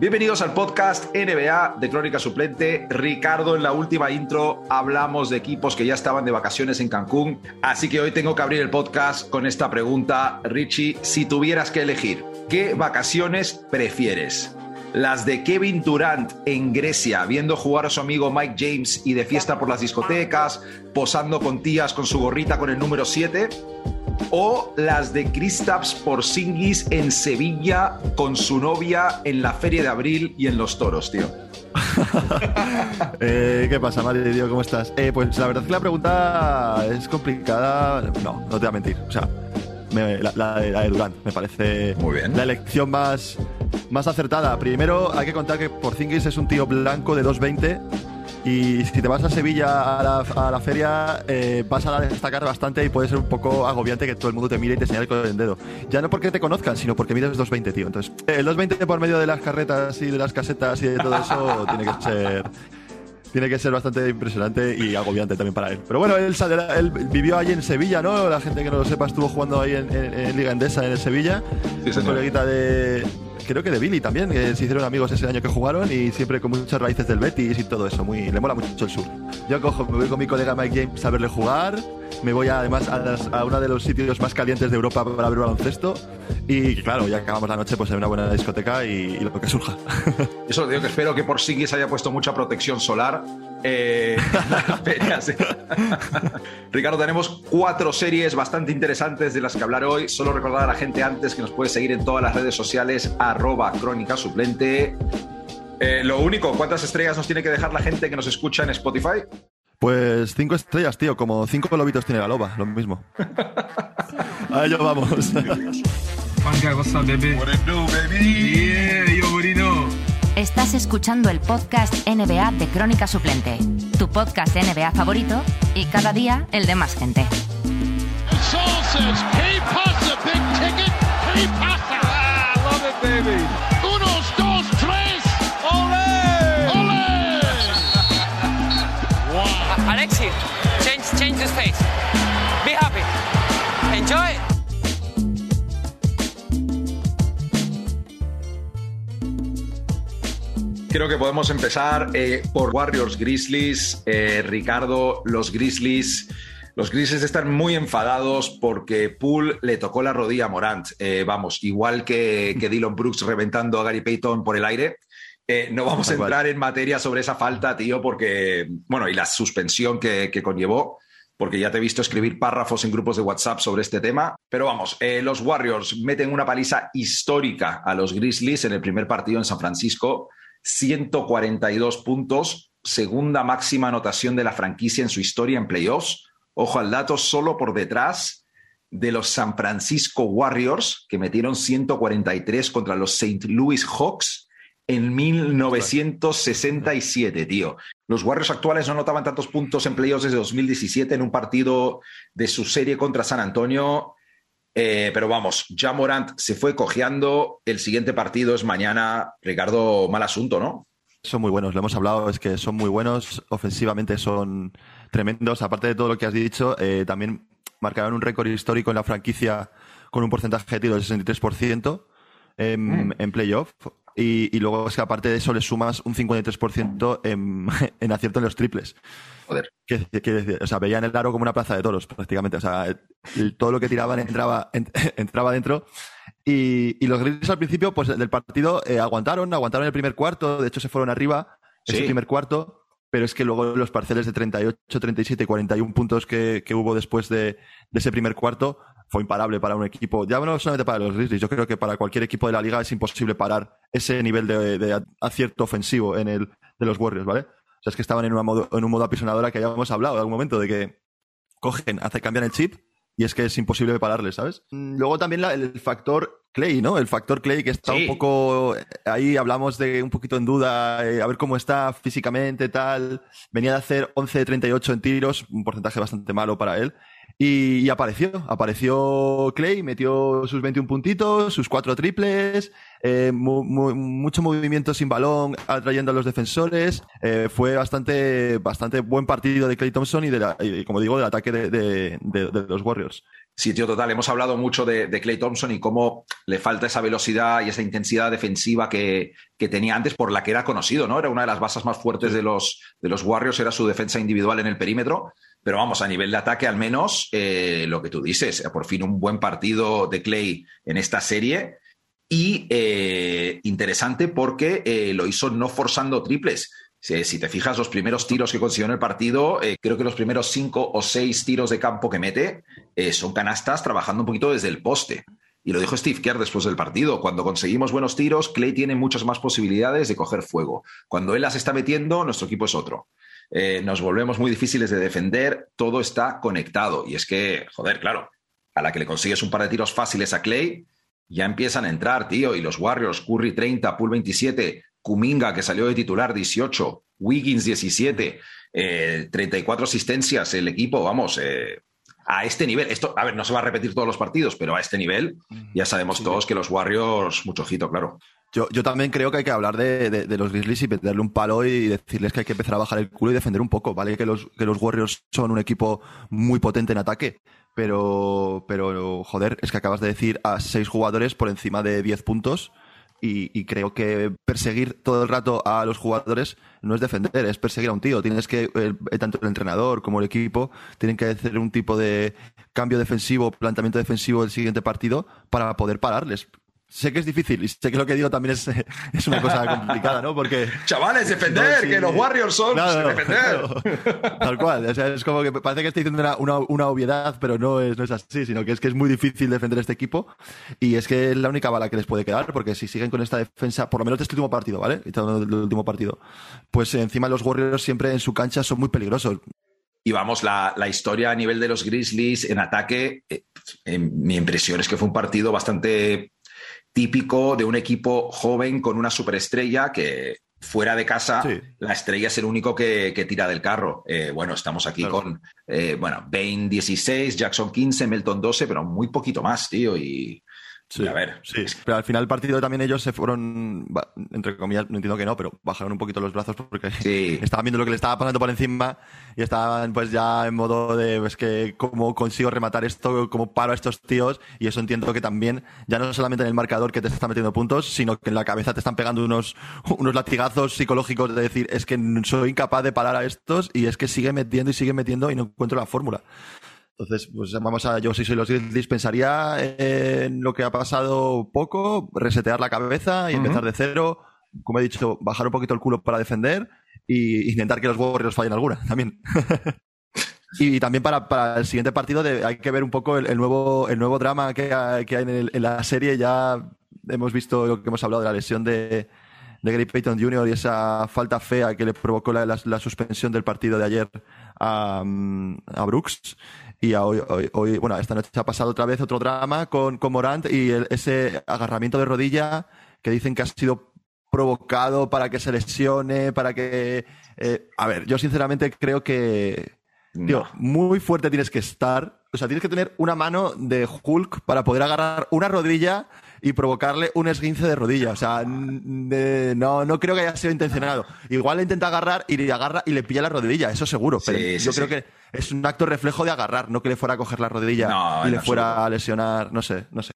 Bienvenidos al podcast NBA de Crónica Suplente. Ricardo, en la última intro hablamos de equipos que ya estaban de vacaciones en Cancún, así que hoy tengo que abrir el podcast con esta pregunta. Richie, si tuvieras que elegir, ¿qué vacaciones prefieres? Las de Kevin Durant en Grecia, viendo jugar a su amigo Mike James y de fiesta por las discotecas, posando con tías con su gorrita con el número 7 o las de Kristaps Porzingis en Sevilla con su novia en la Feria de Abril y en los toros, tío. Eh, ¿Qué pasa, Mario? Tío, ¿Cómo estás? Eh, pues la verdad es que la pregunta es complicada. No, no te voy a mentir. O sea, la, de Durant me parece Muy bien. la elección más, más acertada. Primero, hay que contar que Porzingis es un tío blanco de 220 y si te vas a Sevilla a la, feria, eh, vas a destacar bastante y puede ser un poco agobiante que todo el mundo te mire y te señale con el dedo. Ya no porque te conozcan, sino porque mides 220, tío. Entonces, el 220 por medio de las carretas y de las casetas y de todo eso tiene que ser tiene que ser bastante impresionante y agobiante también para él. Pero bueno, él, él vivió allí en Sevilla, ¿no? La gente que no lo sepa estuvo jugando ahí en, Liga Endesa en el Sevilla. Sí, señor. coleguita de, creo que de Billy también, que se hicieron amigos ese año que jugaron y siempre con muchas raíces del Betis y todo eso. Muy, le mola mucho el sur. Yo cojo, me voy con mi colega Mike James a verle jugar. Me voy además a, uno de los sitios más calientes de Europa para ver baloncesto. Y claro, ya acabamos la noche pues en una buena discoteca y, lo que surja. Eso digo que espero que por se haya puesto mucha protección solar. Eh, Ricardo, tenemos cuatro series bastante interesantes de las que hablar hoy. Solo recordar a la gente antes que nos puede seguir en todas las redes sociales arroba crónica suplente. Eh, lo único, ¿cuántas estrellas nos tiene que dejar la gente que nos escucha en Spotify? Pues cinco estrellas, tío, como cinco lobitos tiene la loba, lo mismo. a ello vamos. Estás escuchando el podcast NBA de Crónica Suplente, tu podcast NBA favorito y cada día el de más gente. Unos, dos, tres. ¡Ole! ¡Ole! Wow. Alexi, change, change the face. Creo que podemos empezar eh, por Warriors Grizzlies. Eh, Ricardo, los Grizzlies los Grizzlies están muy enfadados porque Poole le tocó la rodilla a Morant. Eh, vamos, igual que, que Dylan Brooks reventando a Gary Payton por el aire. Eh, no vamos a entrar en materia sobre esa falta, tío, porque, bueno, y la suspensión que, conllevó, porque ya te he visto escribir párrafos en grupos de WhatsApp sobre este tema. Pero vamos, eh, los Warriors meten una paliza histórica a los Grizzlies en el primer partido en San Francisco, 142 puntos, segunda máxima anotación de la franquicia en su historia en playoffs ojo al dato, solo por detrás de los San Francisco Warriors, que metieron 143 contra los St. Louis Hawks en 1967, tío. Los Warriors actuales no anotaban tantos puntos en playoffs desde 2017 en un partido de su serie contra San Antonio. Eh, pero vamos, ya Morant se fue cojeando. El siguiente partido es mañana. Ricardo, mal asunto, ¿no? Son muy buenos, lo hemos hablado, es que son muy buenos. Ofensivamente son tremendos. Aparte de todo lo que has dicho, eh, también marcaron un récord histórico en la franquicia con un porcentaje de tiro del 63% en, mm. en playoff. Y, luego es que aparte de eso le sumas un 53% en, en acierto en los triples. Joder. Que, o sea, veían el aro como una plaza de toros, prácticamente. O sea, todo lo que tiraban entraba, entraba dentro. Y, los Grizzlies al principio, pues del partido eh, aguantaron, aguantaron el primer cuarto. De hecho, se fueron arriba ese primer cuarto pero es que luego los parceles de 38, 37 y 41 puntos que, que hubo después de, de, ese primer cuarto fue imparable para un equipo. Ya no solamente para los Grizzlies, yo creo que para cualquier equipo de la liga es imposible parar ese nivel de, de acierto ofensivo en el, de los Warriors, ¿vale? O sea, es que estaban en, una modo, en un modo apisonadora que ya hemos hablado en algún momento de que cogen, hace cambiar el chip y es que es imposible pararles, ¿sabes? Mm, luego también el factor Clay, ¿no? El factor Clay que está un poco ahí hablamos de un poquito en duda, eh, a ver cómo está físicamente, tal. Venía de hacer 11 de 38 en tiros, un porcentaje bastante malo para él. Y, apareció, apareció Clay, metió sus 21 puntitos, sus cuatro triples, eh, mucho movimiento sin balón, atrayendo a los defensores. Eh, fue bastante, bastante buen partido de Clay Thompson y, de como digo, del ataque de, los Warriors. Sí, tío, total. Hemos hablado mucho de, Clay Thompson y cómo le falta esa velocidad y esa intensidad defensiva que, tenía antes, por la que era conocido, ¿no? Era una de las bases más fuertes de los, de los Warriors, era su defensa individual en el perímetro. Pero vamos, a nivel de ataque, al menos, eh, lo que tú dices, por fin un buen partido de Clay en esta serie. Y eh, interesante porque eh, lo hizo no forzando triples. Si, te fijas, los primeros tiros que consiguió en el partido, creo que los primeros cinco o seis tiros de campo que mete son canastas trabajando un poquito desde el poste. Y lo dijo Steve Kerr después del partido. Cuando conseguimos buenos tiros, Clay tiene muchas más posibilidades de coger fuego. Cuando él las está metiendo, nuestro equipo es otro. Eh, nos volvemos muy difíciles de defender, todo está conectado. Y es que, joder, claro, a la que le consigues un par de tiros fáciles a Clay, ya empiezan a entrar, tío. Y los Warriors, Curry 30, Pool 27, Kuminga, que salió de titular 18, Wiggins 17, 34 eh, asistencias el equipo, vamos, eh, a este nivel. Esto, a ver, no se va a repetir todos los partidos, pero a este nivel ya sabemos todos que los Warriors, mucho ojito, claro. Yo, yo, también creo que hay que hablar de, los Grizzlies y darle un palo y decirles que hay que empezar a bajar el culo y defender un poco, ¿vale? Que los, que los Warriors son un equipo muy potente en ataque, pero, pero joder, es que acabas de decir a seis jugadores por encima de 10 puntos y, creo que perseguir todo el rato a los jugadores no es defender, es perseguir a un tío. Tienes que, tanto el entrenador como el equipo, tienen que hacer un tipo de cambio defensivo, planteamiento defensivo del siguiente partido para poder pararles sé que es difícil y sé que lo que digo también es, es una cosa complicada, ¿no? Porque. Chavales, defender, que los Warriors son defender. tal cual. O sea, es como que parece que estoy diciendo una, una, obviedad, pero no es, no es así, sino que es que es muy difícil defender este equipo y es que es la única bala que les puede quedar, porque si siguen con esta defensa, por lo menos este último partido, ¿vale? Este último partido, pues encima los Warriors siempre en su cancha son muy peligrosos. Y vamos, la, la historia a nivel de los Grizzlies en ataque, eh, mi impresión es que fue un partido bastante típico de un equipo joven con una superestrella que fuera de casa la estrella es el único que, tira del carro. Eh, bueno, estamos aquí con, eh, bueno, Bain 16, Jackson 15, Melton 12, pero muy poquito más, tío. Y Sí, a ver. Sí, pero al final del partido también ellos se fueron, entre comillas, no entiendo que no, pero bajaron un poquito los brazos porque estaban viendo lo que le estaba pasando por encima y estaban pues ya en modo de, pues que cómo consigo rematar esto, cómo paro a estos tíos y eso entiendo que también, ya no solamente en el marcador que te está metiendo puntos, sino que en la cabeza te están pegando unos, unos latigazos psicológicos de decir, es que soy incapaz de parar a estos y es que sigue metiendo y sigue metiendo y no encuentro la fórmula. Entonces, pues vamos a, yo si soy los Grizzlies, pensaría en lo que ha pasado poco, resetear la cabeza y empezar de cero. Como he dicho, bajar un poquito el culo para defender e intentar que los Warriors fallen alguna también. y también para, el siguiente partido hay que ver un poco el, nuevo, el nuevo drama que hay, en, la serie. Ya hemos visto lo que hemos hablado de la lesión de, de Gary Payton Jr. y esa falta fea que le provocó la, suspensión del partido de ayer a, a Brooks. Y hoy, hoy, bueno, esta noche ha pasado otra vez otro drama con, con Morant y ese agarramiento de rodilla que dicen que ha sido provocado para que se lesione, para que... Eh, a ver, yo sinceramente creo que... Tío, muy fuerte tienes que estar. O sea, tienes que tener una mano de Hulk para poder agarrar una rodilla y provocarle un esguince de rodilla. O sea, no, no creo que haya sido intencionado. Igual le intenta agarrar y le agarra y le pilla la rodilla, eso seguro. Pero yo creo que es un acto reflejo de agarrar, no que le fuera a coger la rodilla y le fuera a lesionar, no sé, no sé.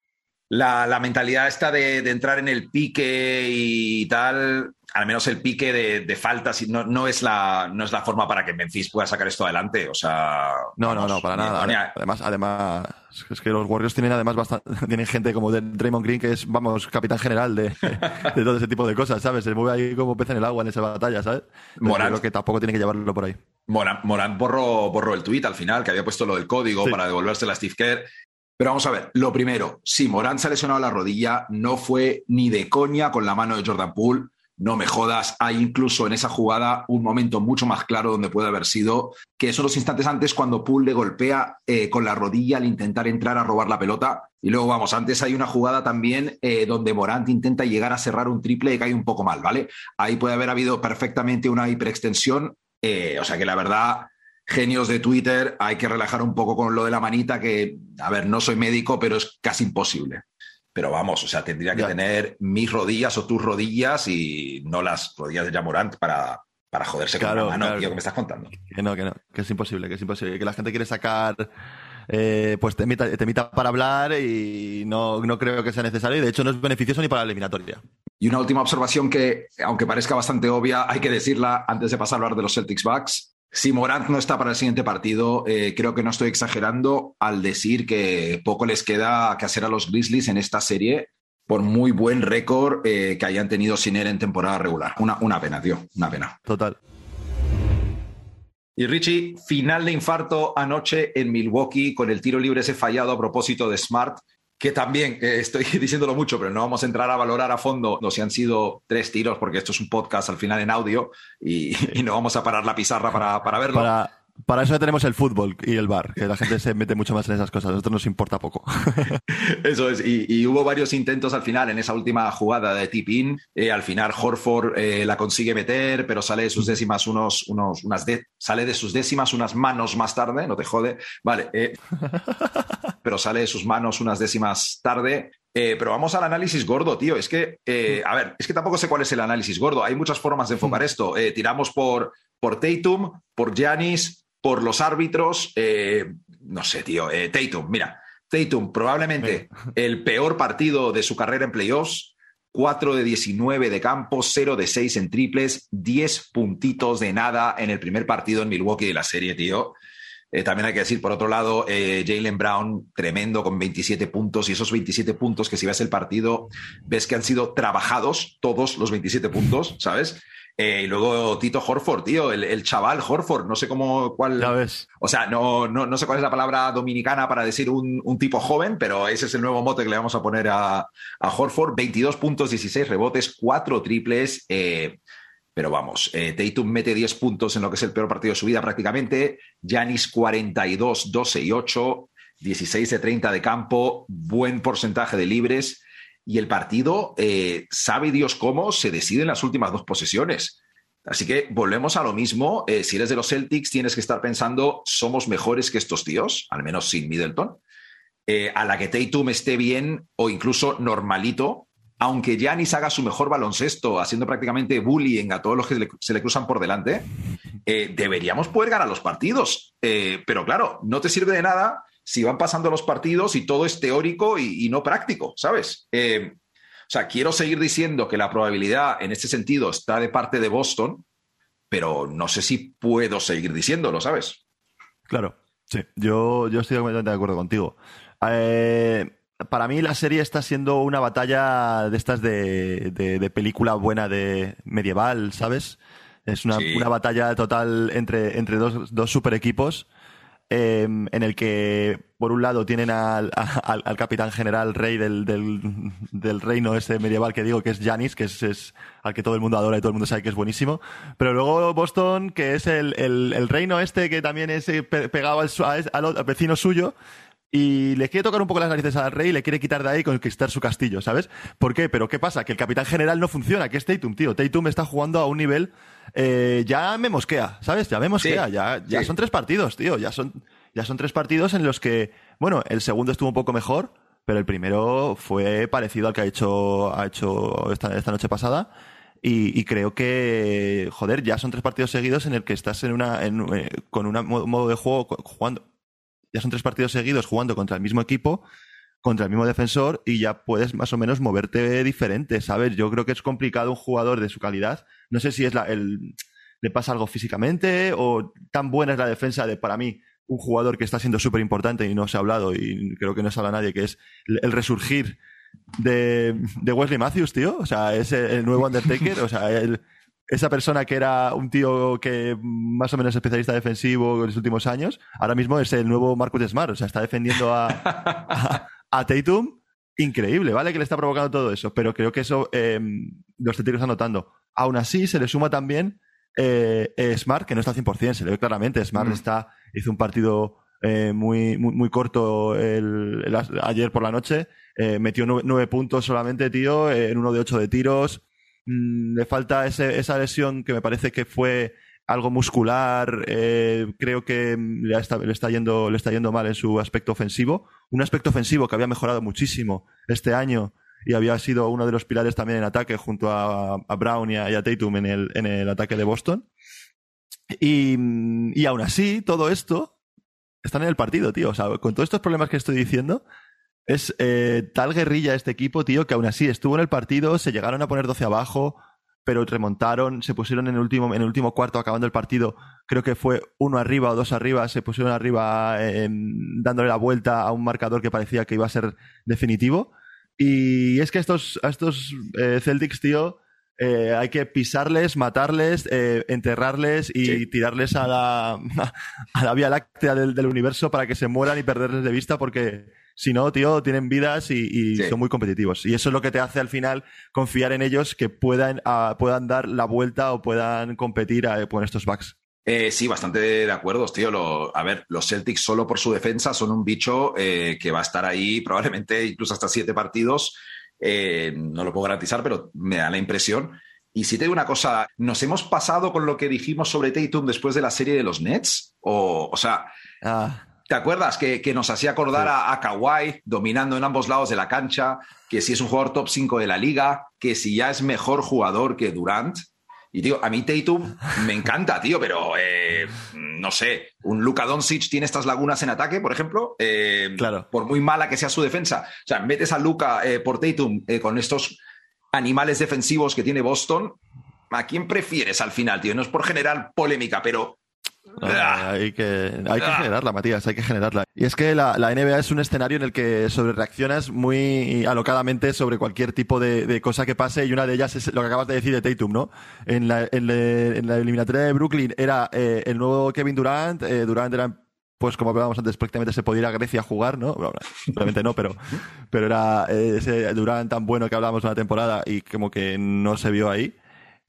La, mentalidad esta de, entrar en el pique y tal, al menos el pique de, faltas, no, no, es la, no es la forma para que Memphis pueda sacar esto adelante. O sea. No, no, no, para nada. Además, además, es que los Warriors tienen además bastante, tienen gente como de Draymond Green, que es, vamos, capitán general de, de todo ese tipo de cosas, ¿sabes? Se mueve ahí como pez en el agua en esa batalla, ¿sabes? Morán. Creo que tampoco tiene que llevarlo por ahí. Morán, borró, borró el tweet al final, que había puesto lo del código para devolverse a Steve Kerr. Pero vamos a ver, lo primero, si Morán se ha lesionado la rodilla, no fue ni de coña con la mano de Jordan Poole no me jodas, hay incluso en esa jugada un momento mucho más claro donde puede haber sido, que son los instantes antes cuando Poole le golpea eh, con la rodilla al intentar entrar a robar la pelota. Y luego, vamos, antes hay una jugada también eh, donde Morant intenta llegar a cerrar un triple y cae un poco mal, ¿vale? Ahí puede haber habido perfectamente una hiperextensión. Eh, o sea que la verdad, genios de Twitter, hay que relajar un poco con lo de la manita, que, a ver, no soy médico, pero es casi imposible. pero vamos, o sea, tendría que Ya. tener mis rodillas o tus rodillas y no las rodillas de Jamorant para, para joderse con una mano, claro. tío, que me estás contando. Que no, que no, que es imposible, que es imposible. Que la gente quiere sacar eh, pues temita, temita para hablar y no, no creo que sea necesario y de hecho no es beneficioso ni para la eliminatoria. Y una última observación que, aunque parezca bastante obvia, hay que decirla antes de pasar a hablar de los Celtics Bucks. Si Morant no está para el siguiente partido, eh, creo que no estoy exagerando al decir que poco les queda que hacer a los Grizzlies en esta serie por muy buen récord eh, que hayan tenido sin él en temporada regular. Una, una pena, tío, una pena. Total. Y Richie, final de infarto anoche en Milwaukee con el tiro libre ese fallado a propósito de Smart, que también eh, estoy diciéndolo mucho, pero no vamos a entrar a valorar a fondo no si han sido tres tiros, porque esto es un podcast al final en audio y, y no vamos a parar la pizarra para, para verlo. Para, para eso tenemos el fútbol y el bar, que la gente se mete mucho más en esas cosas. A nosotros nos importa poco. Eso es, y, y hubo varios intentos al final en esa última jugada de tip-in. Eh, al final Horford eh, la consigue meter, pero sale de sus décimas unos, unos, unas de- sale de sus décimas unas manos más tarde, no te jode. Vale, eh, pero sale de sus manos unas décimas tarde. Eh, pero vamos al análisis gordo, tío. Es que, eh, a ver, es que tampoco sé cuál es el análisis gordo. Hay muchas formas de enfocar esto. Eh, tiramos por, por Tatum, por Giannis, por los árbitros. eh, no sé, tío. Eh, Tatum, mira. Tatum, probablemente el peor partido de su carrera en playoffs. 4 de 19 de campo, 0 de 6 en triples, 10 puntitos de nada en el primer partido en Milwaukee de la serie, tío. Eh, también hay que decir, por otro lado, eh, Jalen Brown, tremendo con 27 puntos, y esos 27 puntos que si ves el partido, ves que han sido trabajados todos los 27 puntos, ¿sabes? Eh, y luego Tito Horford, tío, el, el chaval Horford, no sé cómo, cuál, Ya ves. o sea, no, no, no sé cuál es la palabra dominicana para decir un, un tipo joven, pero ese es el nuevo mote que le vamos a poner a, a Horford. 22 puntos, 16 rebotes, 4 triples. eh, pero vamos, eh, Tatum mete 10 puntos en lo que es el peor partido de su vida prácticamente. Giannis 42, 12 y 8, 16 de 30 de campo, buen porcentaje de libres. Y el partido, eh, sabe Dios cómo, se decide en las últimas dos posesiones. Así que volvemos a lo mismo. Eh, si eres de los Celtics, tienes que estar pensando, somos mejores que estos tíos, al menos sin Middleton. Eh, a la que Tatum esté bien o incluso normalito, aunque Giannis haga su mejor baloncesto, haciendo prácticamente bullying a todos los que se le, cruzan por delante, deberíamos poder ganar los partidos. Pero claro, no te sirve de nada si van pasando los partidos y todo es teórico y, y no práctico, ¿sabes? Eh, o sea, quiero seguir diciendo que la probabilidad en este sentido está de parte de Boston, pero no sé si puedo seguir diciéndolo, ¿sabes? Claro, sí. Yo, yo estoy completamente de acuerdo contigo. Eh, para mí la serie está siendo una batalla de estas de, de- de película buena de medieval, ¿sabes? Es una, Sí. una batalla total entre, entre dos, dos super equipos eh, en el que, por un lado, tienen al, al, capitán general rey del, del, reino ese medieval que digo que es Janis, que es, al que todo el mundo adora y todo el mundo sabe que es buenísimo. Pero luego Boston, que es el, el, reino este que también es eh, pe- pegado al, al, al vecino suyo. Y le quiere tocar un poco las narices al rey y le quiere quitar de ahí y conquistar su castillo, ¿sabes? ¿Por qué? Pero ¿qué pasa? Que el capitán general no funciona, que es Tatum, tío. Tatum está jugando a un nivel. eh, ya me mosquea, ¿sabes? Ya me mosquea. Sí, ya ya sí. son tres partidos, tío. Ya son, ya son tres partidos en los que, bueno, el segundo estuvo un poco mejor, pero el primero fue parecido al que ha hecho, ha hecho esta, esta noche pasada. Y, y creo que, joder, ya son tres partidos seguidos en el que estás en una, en, eh, con un modo de juego jugando. Ya son tres partidos seguidos jugando contra el mismo equipo, contra el mismo defensor, y ya puedes más o menos moverte diferente, ¿sabes? Yo creo que es complicado un jugador de su calidad. No sé si es la, el, le pasa algo físicamente o tan buena es la defensa de, para mí, un jugador que está siendo súper importante y no se ha hablado y creo que no se habla nadie, que es el, resurgir de, de Wesley Matthews, tío. O sea, es el, el nuevo Undertaker. O sea, el- esa persona que era un tío que más o menos especialista defensivo en los últimos años, ahora mismo es el nuevo Marcus Smart. O sea, está defendiendo a, a, a Tatum. Increíble, ¿vale? Que le está provocando todo eso. Pero creo que eso eh, los Celtics están notando. Aún así, se le suma también eh, eh, Smart, que no está al 100%, se le ve claramente. Smart Mm. está, hizo un partido eh, muy, muy, muy corto el- el- ayer por la noche. Metió nueve, nueve puntos solamente, tío, en uno de ocho de tiros. Mm, le falta esa lesión que me parece que fue algo muscular, eh, creo que le está, le, está yendo, le está yendo mal en su aspecto ofensivo. Un aspecto ofensivo que había mejorado muchísimo este año y había sido uno de los pilares también en ataque junto a, Brown y a, Tatum en el, en el ataque de Boston. Y, y aún así, todo esto están en el partido, tío. O sea, con todos estos problemas que estoy diciendo, es eh, tal guerrilla este equipo, tío, que aún así estuvo en el partido, se llegaron a poner 12 abajo, pero remontaron, se pusieron en el último, en el último cuarto acabando el partido, creo que fue uno arriba o dos arriba, se pusieron arriba eh, dándole la vuelta a un marcador que parecía que iba a ser definitivo. Y es que estos, a estos eh, Celtics, tío, eh, hay que pisarles, matarles, eh, enterrarles y sí. tirarles a la, a la vía láctea del, del, universo para que se mueran y perderles de vista porque si no, tío, tienen vidas y, y sí. son muy competitivos. Y eso es lo que te hace al final confiar en ellos que puedan, uh, puedan dar la vuelta o puedan competir uh, con estos backs. Eh, sí, bastante de acuerdo, tío. Lo, a ver, los Celtics solo por su defensa son un bicho eh, que va a estar ahí probablemente incluso hasta siete partidos. Eh, no lo puedo garantizar, pero me da la impresión. Y si te digo una cosa, ¿nos hemos pasado con lo que dijimos sobre Tatum después de la serie de los Nets? O, o sea, ah. ¿Te acuerdas que, que, nos hacía acordar sí. a, a Kawhi dominando en ambos lados de la cancha? Que si es un jugador top 5 de la liga, que si ya es mejor jugador que Durant. Y tío, a mí Tatum me encanta, tío, pero eh, no sé, un Luka Doncic tiene estas lagunas en ataque, por ejemplo, eh, claro. por muy mala que sea su defensa. O sea, metes a Luka eh, por Tatum con estos animales defensivos que tiene Boston. ¿A quién prefieres al final, tío? No es por generar polémica, pero hay que, hay que generarla, Matías, hay que generarla. Y es que la, la, NBA es un escenario en el que sobre reaccionas muy alocadamente sobre cualquier tipo de, de, cosa que pase y una de ellas es lo que acabas de decir de Tatum, ¿no? En la, en, le, en la eliminatoria de Brooklyn era eh, el nuevo Kevin Durant, eh, Durant era pues como hablábamos antes, prácticamente se podía ir a Grecia a jugar, ¿no? Bueno, realmente no, pero, pero era eh, ese Durant tan bueno que hablábamos de una temporada y como que no se vio ahí.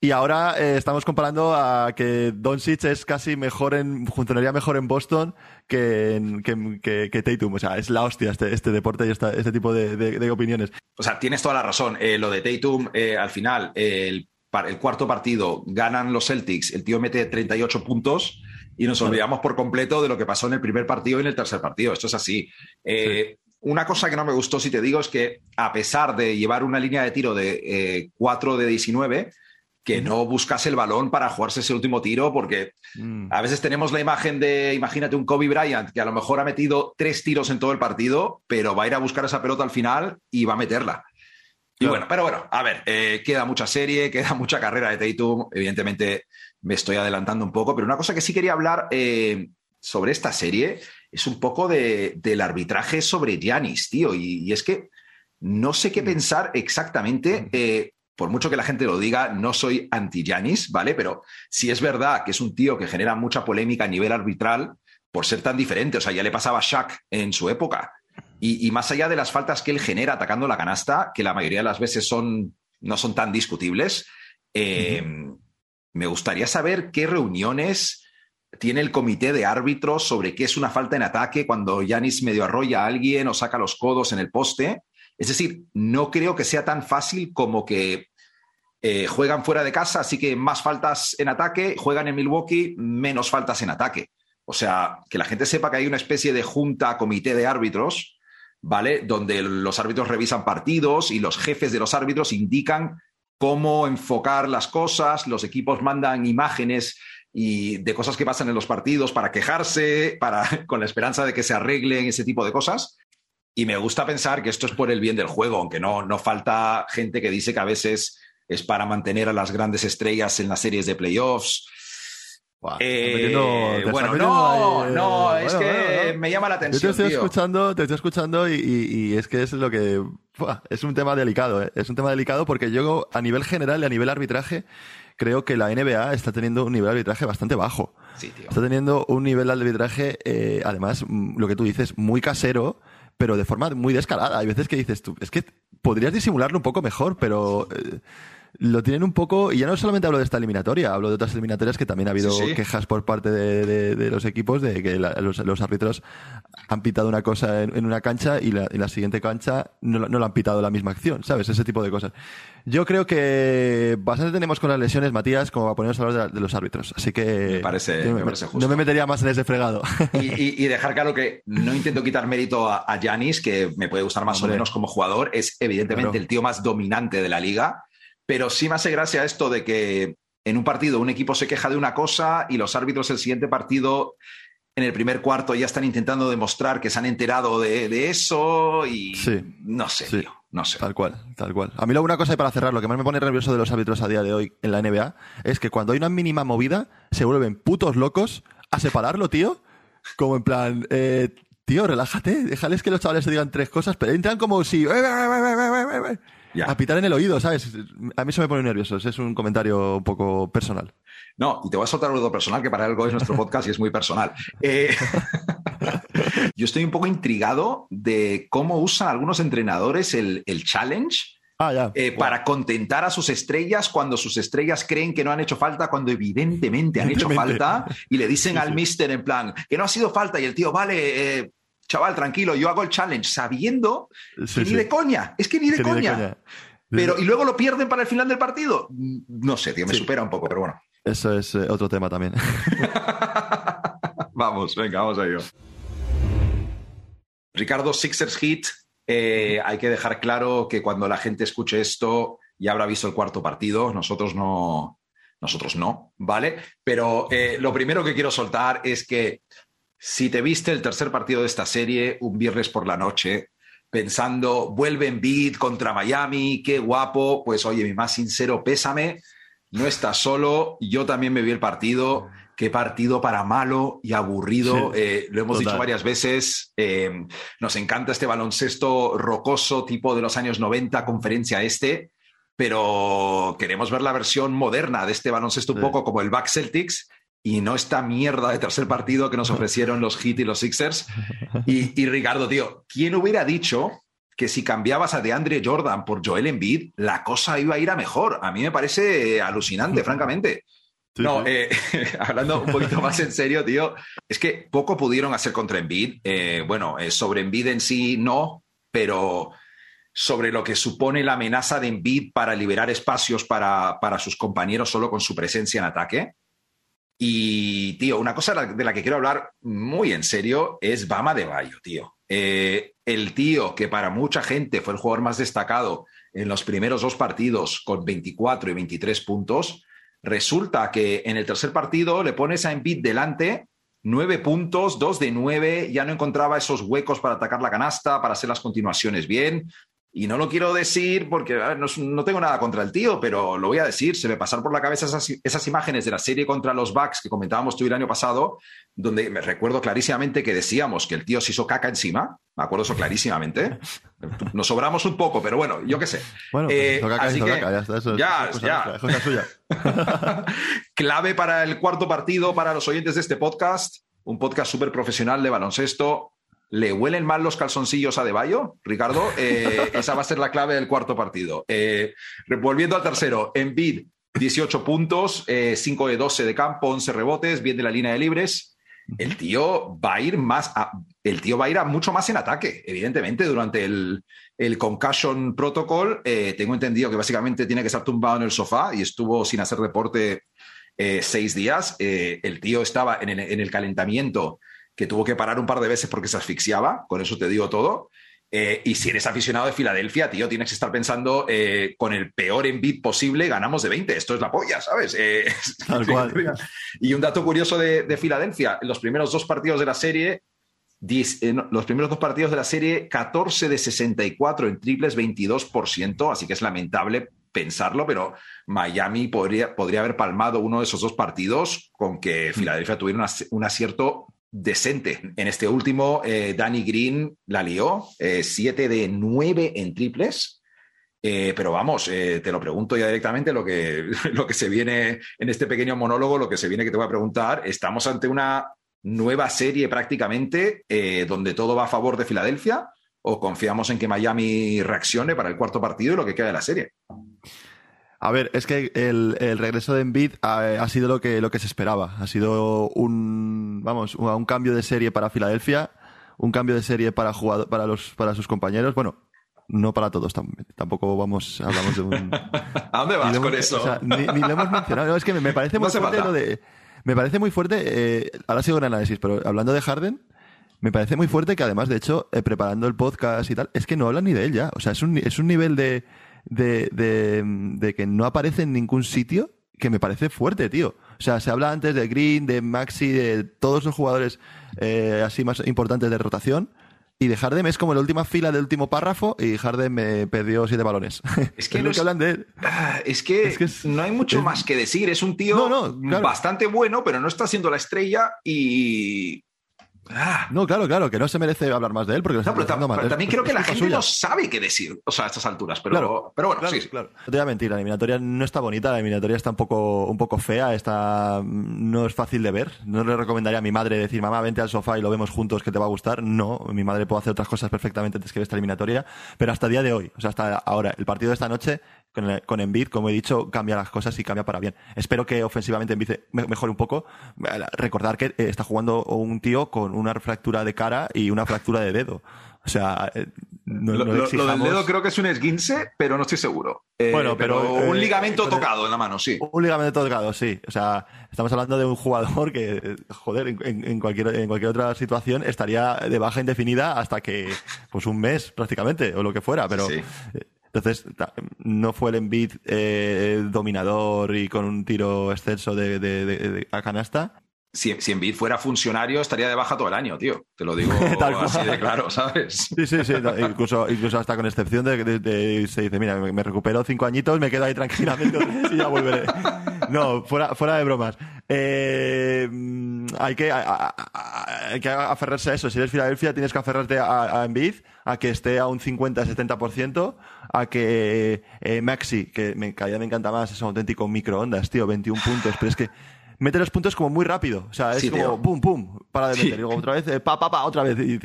Y ahora eh, estamos comparando a que Doncic es casi mejor en, funcionaría mejor en Boston que, en, que, que, que, Tatum. O sea, es la hostia este, este deporte y esta, este tipo de, de, de, opiniones. O sea, tienes toda la razón. Eh, lo de Tatum, eh, al final, el, el, cuarto partido ganan los Celtics, el tío mete 38 puntos y nos olvidamos por completo de lo que pasó en el primer partido y en el tercer partido. Esto es así. Sí. Una cosa que no me gustó, si te digo, es que a pesar de llevar una línea de tiro de 4 de 19, que no buscase el balón para jugarse ese último tiro, porque mm. a veces tenemos la imagen de, imagínate, un Kobe Bryant que a lo mejor ha metido tres tiros en todo el partido, pero va a ir a buscar esa pelota al final y va a meterla. Y bueno, pero bueno, a ver, eh, queda mucha serie, queda mucha carrera de Tatum, evidentemente me estoy adelantando un poco, pero una cosa que sí quería hablar eh, sobre esta serie es un poco de, del arbitraje sobre Giannis, tío, y, y, es que no sé qué pensar exactamente. Eh, por mucho que la gente lo diga, no soy anti-Yanis, ¿vale? Pero si es verdad que es un tío que genera mucha polémica a nivel arbitral por ser tan diferente. O sea, ya le pasaba a Shaq en su época. Y, y, más allá de las faltas que él genera atacando la canasta, que la mayoría de las veces son, no son tan discutibles, eh, uh -huh. me gustaría saber qué reuniones tiene el comité de árbitros sobre qué es una falta en ataque cuando Yanis medio arrolla a alguien o saca los codos en el poste es decir, no creo que sea tan fácil como que eh, juegan fuera de casa, así que más faltas en ataque, juegan en Milwaukee, menos faltas en ataque. O sea, que la gente sepa que hay una especie de junta, comité de árbitros, ¿vale? Donde los árbitros revisan partidos y los jefes de los árbitros indican cómo enfocar las cosas, los equipos mandan imágenes y de cosas que pasan en los partidos para quejarse, para, con la esperanza de que se arreglen ese tipo de cosas. Y me gusta pensar que esto es por el bien del juego, aunque no, no falta gente que dice que a veces es para mantener a las grandes estrellas en las series de playoffs. Wow, eh, metiendo, bueno, no, ahí, no, bueno, es que bueno, me llama la atención. Yo te estoy tío. escuchando, te estoy escuchando y, y, y, es que es lo que es un tema delicado, ¿eh? es un tema delicado porque yo a nivel general y a nivel arbitraje creo que la NBA está teniendo un nivel de arbitraje bastante bajo. Sí, tío. Está teniendo un nivel de arbitraje, eh, además, lo que tú dices, muy casero pero de forma muy descarada. Hay veces que dices tú, es que podrías disimularlo un poco mejor, pero eh, lo tienen un poco, y ya no solamente hablo de esta eliminatoria, hablo de otras eliminatorias que también ha habido sí, sí. quejas por parte de, de, de, los equipos de que la, los, los, árbitros han pitado una cosa en, una cancha y la, en la siguiente cancha no, no le han pitado la misma acción, ¿sabes? Ese tipo de cosas. Yo creo que bastante tenemos con las lesiones, Matías, como para ponernos a hablar de, de los árbitros. Así que Me parece- yo me parece justo. no me metería más en ese fregado. Y, y- y dejar claro que no intento quitar mérito a Giannis, que me puede gustar más Hombre. o menos como jugador, es evidentemente Claro. el tío más dominante de la liga, pero sí me hace gracia esto de que en un partido un equipo se queja de una cosa y los árbitros el siguiente partido en el primer cuarto ya están intentando demostrar que se han enterado de, de eso y Sí. no sé, Sí. tío, no sé. Tal cual, tal cual. A mí luego una cosa y para cerrar, lo que más me pone nervioso de los árbitros a día de hoy en la NBA es que cuando hay una mínima movida se vuelven putos locos a separarlo, tío. Como en plan, eh, tío, relájate, déjales que los chavales se digan tres cosas, pero entran como si... Ya. A pitar en el oído, ¿sabes? A mí eso me pone nervioso. Es un comentario un poco personal. No, y te voy a soltar algo personal, que para algo es nuestro podcast y es muy personal. Eh, yo estoy un poco intrigado de cómo usan algunos entrenadores el, el challenge Ah, ya. eh, para contentar a sus estrellas cuando sus estrellas creen que no han hecho falta, cuando evidentemente han hecho falta y le dicen al mister en plan que no ha sido falta y el tío, vale, eh, chaval, tranquilo, yo hago el challenge sabiendo Sí, que sí. ni de coña, es que ni de, Que ni de coña. Pero, y luego lo pierden para el final del partido. No sé, tío, me Sí. supera un poco, pero bueno. Eso es eh, otro tema también. vamos, venga, vamos a ello. Ricardo, Sixers Hit. eh, hay que dejar claro que cuando la gente escuche esto ya habrá visto el cuarto partido. Nosotros no, nosotros no, ¿vale? Pero eh, lo primero que quiero soltar es que si te viste el tercer partido de esta serie un viernes por la noche, pensando, vuelve en beat contra Miami, qué guapo, pues oye, mi más sincero pésame, no estás solo, yo también me vi el partido, qué partido para malo y aburrido, Sí, eh, lo hemos total. dicho varias veces, eh, nos encanta este baloncesto rocoso tipo de los años 90, conferencia este, pero queremos ver la versión moderna de este baloncesto un Sí. poco como el Back Celtics y no esta mierda de tercer partido que nos ofrecieron los Heat y los Sixers. Y, y Ricardo, tío, ¿quién hubiera dicho que si cambiabas a DeAndre Jordan por Joel Embiid, la cosa iba a ir a mejor? A mí me parece alucinante, francamente. Sí, no, sí. eh, hablando un poquito más en serio, tío, es que poco pudieron hacer contra Embiid. Eh, bueno, eh, sobre Embiid en sí no, pero sobre lo que supone la amenaza de Embiid para liberar espacios para, para sus compañeros solo con su presencia en ataque. Y, tío, una cosa de la que quiero hablar muy en serio es Bama de Bayo, tío. Eh, el tío que para mucha gente fue el jugador más destacado en los primeros dos partidos con 24 y 23 puntos, resulta que en el tercer partido le pones a Embiid delante, nueve puntos, dos de nueve, ya no encontraba esos huecos para atacar la canasta, para hacer las continuaciones bien. Y no lo quiero decir porque a ver, no, no tengo nada contra el tío, pero lo voy a decir. Se me pasaron por la cabeza esas, esas imágenes de la serie contra los Bucks que comentábamos tú el año pasado, donde me recuerdo clarísimamente que decíamos que el tío se hizo caca encima. Me acuerdo eso clarísimamente. Nos sobramos un poco, pero bueno, yo qué sé. Bueno, Eh, caca, así que- caca, ya está. Eso, ya, eso es cosa ya. nuestra, es cosa suya. Clave para el cuarto partido, para los oyentes de este podcast, un podcast súper profesional de baloncesto. ¿Le huelen mal los calzoncillos a De Bayo, Ricardo? Eh, esa va a ser la clave del cuarto partido. Eh, volviendo al tercero, Embiid, 18 puntos, eh, 5 de 12 de campo, 11 rebotes, bien de la línea de libres. El tío va a ir más, el tío va a ir mucho más en ataque, evidentemente, durante el, el Concussion Protocol. eh, tengo entendido que básicamente tiene que estar tumbado en el sofá y estuvo sin hacer deporte eh, seis días. Eh, el tío estaba en el calentamiento que tuvo que parar un par de veces porque se asfixiaba, con eso te digo todo. Eh, y si eres aficionado de Filadelfia, tío, tienes que estar pensando eh, con el peor envid posible, ganamos de 20. Esto es la polla, ¿sabes? Eh, Tal cual. y un dato curioso de, de Filadelfia, los primeros dos partidos de la serie, eh, no, los primeros dos partidos de la serie, 14 de 64 en triples, 22%, así que es lamentable pensarlo, pero Miami podría, podría haber palmado uno de esos dos partidos con que Filadelfia tuviera un ac- un acierto decente. En este último, eh, Danny Green la lió, 7 de 9 en triples. Eh, pero vamos, eh, te lo pregunto ya directamente lo que, lo que se viene en este pequeño monólogo, lo que se viene que te voy a preguntar. Estamos ante una nueva serie prácticamente eh, donde todo va a favor de Filadelfia o confiamos en que Miami reaccione para el cuarto partido y lo que queda de la serie. A ver, es que el, el regreso de Embiid ha, ha sido lo que, lo que se esperaba. Ha sido un, vamos, un, un cambio de serie para Filadelfia, un cambio de serie para jugador, para los para sus compañeros. Bueno, no para todos tampoco vamos hablamos de un ¿A dónde vas con eso? ni, lo hemos mencionado. es que me, parece muy fuerte lo de me parece muy fuerte. Eh, ahora sigo en análisis, pero hablando de Harden, me parece muy fuerte que además, de hecho, eh, preparando el podcast y tal, es que no hablan ni de él ya. O sea, es un, es un nivel de, de, de, que no aparece en ningún sitio que me parece fuerte, tío. O sea, se habla antes de Green, de Maxi, de todos los jugadores eh, así más importantes de rotación. Y de Harden es como la última fila del último párrafo y Harden me perdió siete balones. Es que, no que hablan de él. Es que, no hay mucho más que decir. Es un tío bastante bueno, pero no está siendo la estrella y Ah. No, claro, claro, que no se merece hablar más de él porque no, pero, también creo que la gente no sabe qué decir, o sea, a estas alturas, pero, pero bueno, sí, Claro. No te voy a mentir, la eliminatoria no está bonita, la eliminatoria está un poco, un poco fea, está, no es fácil de ver. No le recomendaría a mi madre decir, mamá, vente al sofá y lo vemos juntos que te va a gustar. No, mi madre puede hacer otras cosas perfectamente antes que esta eliminatoria, pero hasta el día de hoy, o sea, hasta ahora, el partido de esta noche con, con Embiid, como he dicho, cambia las cosas y cambia para bien. Espero que ofensivamente Embiid mejore un poco. Recordar que eh, está jugando un tío con una fractura de cara y una fractura de dedo. O sea, eh, no, lo, del dedo creo que es un esguince, pero no estoy seguro. Eh, bueno, pero, un ligamento tocado en la mano, sí. Un ligamento tocado, sí. O sea, estamos hablando de un jugador que, joder, en, cualquier, en cualquier otra situación estaría de baja indefinida hasta que, pues un mes prácticamente, o lo que fuera, pero entonces, no fue el Embiid eh, dominador y con un tiro exceso de, de, a canasta. Si, si Embiid fuera funcionario, estaría de baja todo el año, tío. Te lo digo así de claro, ¿sabes? Sí, sí, sí. incluso, incluso hasta con excepción de, se dice, mira, me, recupero cinco añitos, me quedo ahí tranquilamente y ya volveré. No, fuera, fuera de bromas. Eh, hay, que, hay que aferrarse a eso. Si eres Filadelfia, tienes que aferrarte a, a Embiid, a que esté a un 50-70%, a que eh, Maxi, que me, cada día me encanta más, es un auténtico microondas, tío, 21 puntos, pero es que mete los puntos como muy rápido. O sea, es como pum, pum, para de meter. Y luego otra vez, eh, pa, pa, pa, otra vez. Y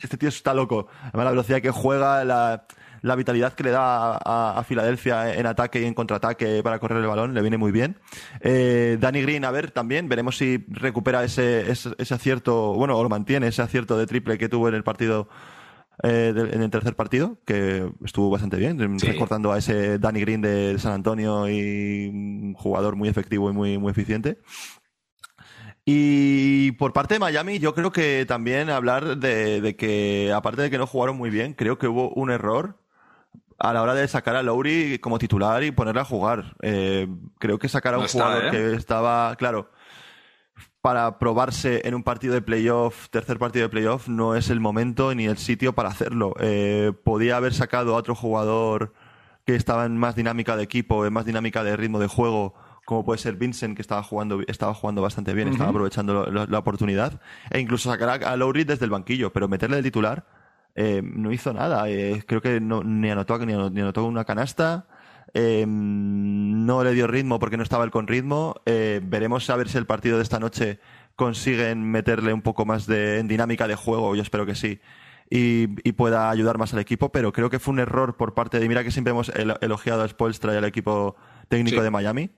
este tío está loco. Además, la velocidad que juega, la, la vitalidad que le da a, Filadelfia en ataque y en contraataque para correr el balón, le viene muy bien. Eh, Danny Green, a ver, también, veremos si recupera ese, ese, ese acierto, bueno, o lo mantiene, ese acierto de triple que tuvo en el partido eh, en el tercer partido, que estuvo bastante bien, recordando a ese Danny Green de San Antonio y un jugador muy efectivo y muy, muy eficiente. Y por parte de Miami, yo creo que también hablar de, que, aparte de que no jugaron muy bien, creo que hubo un error a la hora de sacar a Lowry como titular y ponerle a jugar. Eh, creo que sacar a un jugador ¿eh? que estaba, claro, para probarse en un partido de playoff, tercer partido de playoff, no es el momento ni el sitio para hacerlo. Eh, podía haber sacado a otro jugador que estaba en más dinámica de equipo, en más dinámica de ritmo de juego, como puede ser Vincent, que estaba jugando, estaba jugando bastante bien, estaba aprovechando la, oportunidad, e incluso sacar a Lowry desde el banquillo, pero meterle de titular eh, no hizo nada. Eh, creo que no, ni, anotó, ni anotó una canasta. Eh, no le dio ritmo porque no estaba él con ritmo. Eh, veremos a ver si el partido de esta noche consiguen meterle un poco más de en dinámica de juego, yo espero que sí, y, pueda ayudar más al equipo, pero creo que fue un error por parte de, mira que siempre hemos elogiado a Spolstra y al equipo técnico de Miami,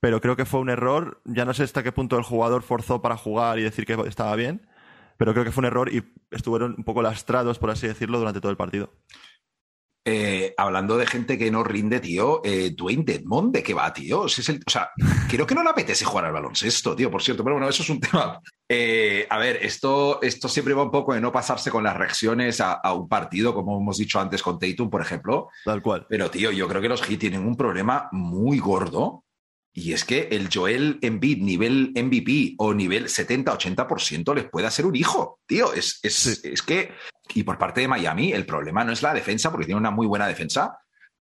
pero creo que fue un error, ya no sé hasta qué punto el jugador forzó para jugar y decir que estaba bien, pero creo que fue un error y estuvieron un poco lastrados, por así decirlo, durante todo el partido. Eh, hablando de gente que no rinde, tío, eh, Dwayne Dedmond, ¿de qué va, tío? o sea, creo que no le apetece jugar al baloncesto, tío, por cierto, pero bueno, eso es un tema. Eh, a ver, esto, esto siempre va un poco de no pasarse con las reacciones a, a, un partido, como hemos dicho antes con Tatum, por ejemplo. Tal cual. Pero, tío, yo creo que los Heat tienen un problema muy gordo y es que el Joel Embiid nivel MVP o nivel 70-80% les puede hacer un hijo, tío. Es, es, es, que, y por parte de Miami, el problema no es la defensa, porque tiene una muy buena defensa,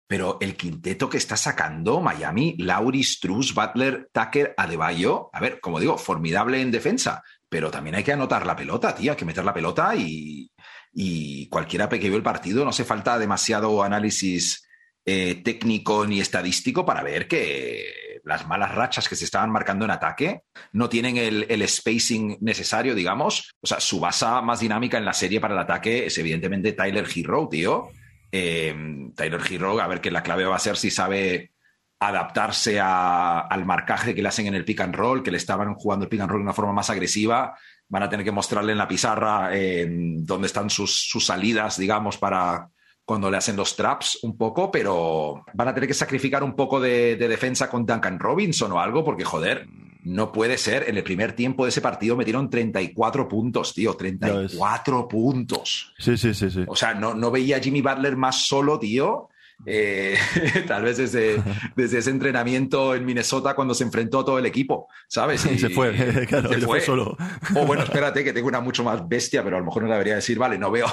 pero el quinteto que está sacando Miami, Lauri, Struz, Butler, Tucker, Adebayo, a ver, como digo, formidable en defensa, pero también hay que anotar la pelota, tío, hay que meter la pelota y, y cualquiera que vio el partido, no hace falta demasiado análisis eh, técnico ni estadístico para ver que las malas rachas que se estaban marcando en ataque no tienen el, spacing necesario, digamos. O sea, su base más dinámica en la serie para el ataque es evidentemente Tyler Hero, tío. Eh, Tyler Hero, a ver que la clave va a ser si sabe adaptarse al marcaje que le hacen en el pick and roll, que le estaban jugando el pick and roll de una forma más agresiva van a tener que mostrarle en la pizarra eh, dónde están sus, sus salidas, digamos, para cuando le hacen los traps un poco, pero van a tener que sacrificar un poco de, de defensa con Duncan Robinson o algo, porque joder, no puede ser. En el primer tiempo de ese partido metieron 34 puntos, tío. 34 puntos. Sí, sí, sí, sí. O sea, no, no veía a Jimmy Butler más solo, tío. Eh, tal vez desde, desde ese entrenamiento en Minnesota cuando se enfrentó todo el equipo, ¿sabes? Y, se fue, claro, se fue. solo. O bueno, espérate, que tengo una mucho más bestia, pero a lo mejor no la debería decir, vale, no veo,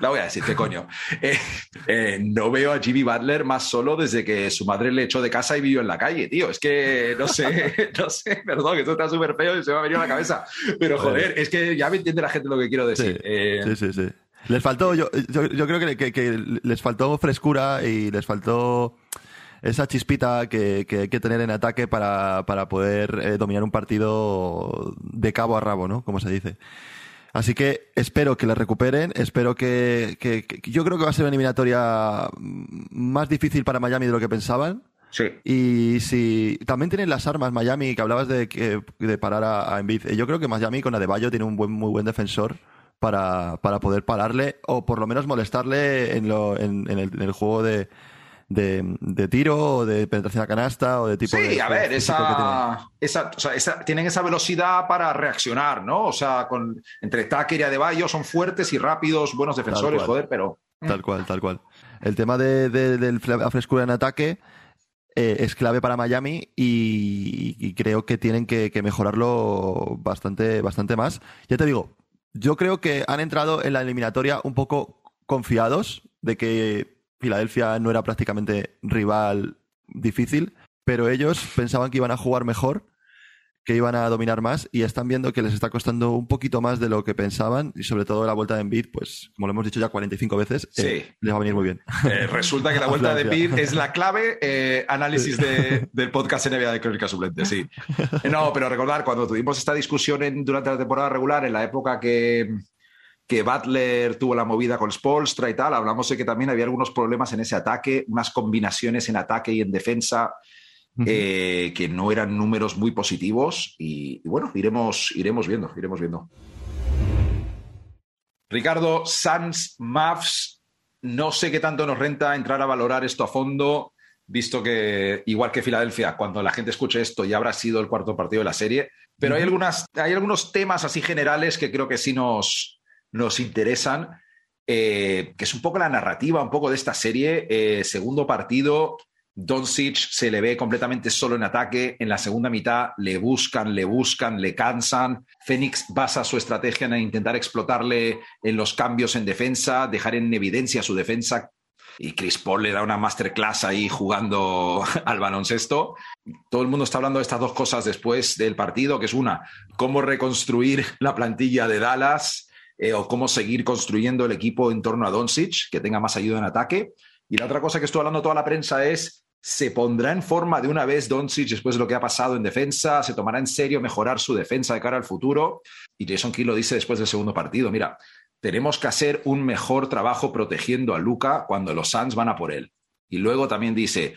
la voy a decir, ¿qué coño? Eh, eh, no veo a Jimmy Butler más solo desde que su madre le echó de casa y vivió en la calle, tío. Es que no sé, no sé, perdón, que esto está súper feo y se me ha venido a la cabeza. Pero joder, es que ya me entiende la gente lo que quiero decir. sí, sí. sí. Les faltó, yo, yo, creo que, que, les faltó frescura y les faltó esa chispita que, que hay que tener en ataque para, para poder eh, dominar un partido de cabo a rabo, ¿no? Como se dice. Así que espero que la recuperen, espero que, que, Yo creo que va a ser una eliminatoria más difícil para Miami de lo que pensaban. Sí. Y si también tienen las armas Miami, que hablabas de, de parar a, a Embiid, yo creo que Miami con Adebayo tiene un buen, muy buen defensor para, para poder pararle o por lo menos molestarle en, lo, en, en, el, en el, juego de, de, de, tiro o de penetración a canasta o de tipo sí, de, a ver, esa, esa, o sea, esa, tienen esa velocidad para reaccionar, ¿no? O sea, con, entre Tucker y Adebayo son fuertes y rápidos, buenos defensores, joder, pero... Tal cual, tal cual. El tema de, la frescura en ataque eh, es clave para Miami y, y creo que tienen que, que, mejorarlo bastante, bastante más. Ya te digo, yo creo que han entrado en la eliminatoria un poco confiados de que Filadelfia no era prácticamente rival difícil, pero ellos pensaban que iban a jugar mejor, que iban a dominar más y están viendo que les está costando un poquito más de lo que pensaban y sobre todo la vuelta de Embiid, pues como lo hemos dicho ya 45 veces, sí. eh, les va a venir muy bien. Eh, resulta que la vuelta de Embiid es la clave eh, análisis de, del podcast NBA de Crónica Suplente, sí. No, pero recordar, cuando tuvimos esta discusión en, durante la temporada regular, en la época que, que Butler tuvo la movida con Spolstra y tal, hablamos de que también había algunos problemas en ese ataque, unas combinaciones en ataque y en defensa eh, que no eran números muy positivos y, y, bueno, iremos, iremos viendo, iremos viendo. Ricardo, Sans, Mavs, no sé qué tanto nos renta entrar a valorar esto a fondo, visto que, igual que Filadelfia, cuando la gente escuche esto ya habrá sido el cuarto partido de la serie, pero hay, algunas, hay algunos temas así generales que creo que sí nos, nos interesan, eh, que es un poco la narrativa, un poco de esta serie. Eh, segundo partido, Doncic se le ve completamente solo en ataque. En la segunda mitad le buscan, le buscan, le cansan. Phoenix basa su estrategia en intentar explotarle en los cambios en defensa, dejar en evidencia su defensa. Y Chris Paul le da una masterclass ahí jugando al baloncesto. Todo el mundo está hablando de estas dos cosas después del partido, que es una, cómo reconstruir la plantilla de Dallas eh, o cómo seguir construyendo el equipo en torno a Doncic, que tenga más ayuda en ataque. Y la otra cosa que estuvo hablando toda la prensa es se pondrá en forma de una vez Doncic después de lo que ha pasado en defensa, se tomará en serio mejorar su defensa de cara al futuro. Y Jason Kidd lo dice después del segundo partido. Mira, tenemos que hacer un mejor trabajo protegiendo a Luca cuando los Suns van a por él. Y luego también dice,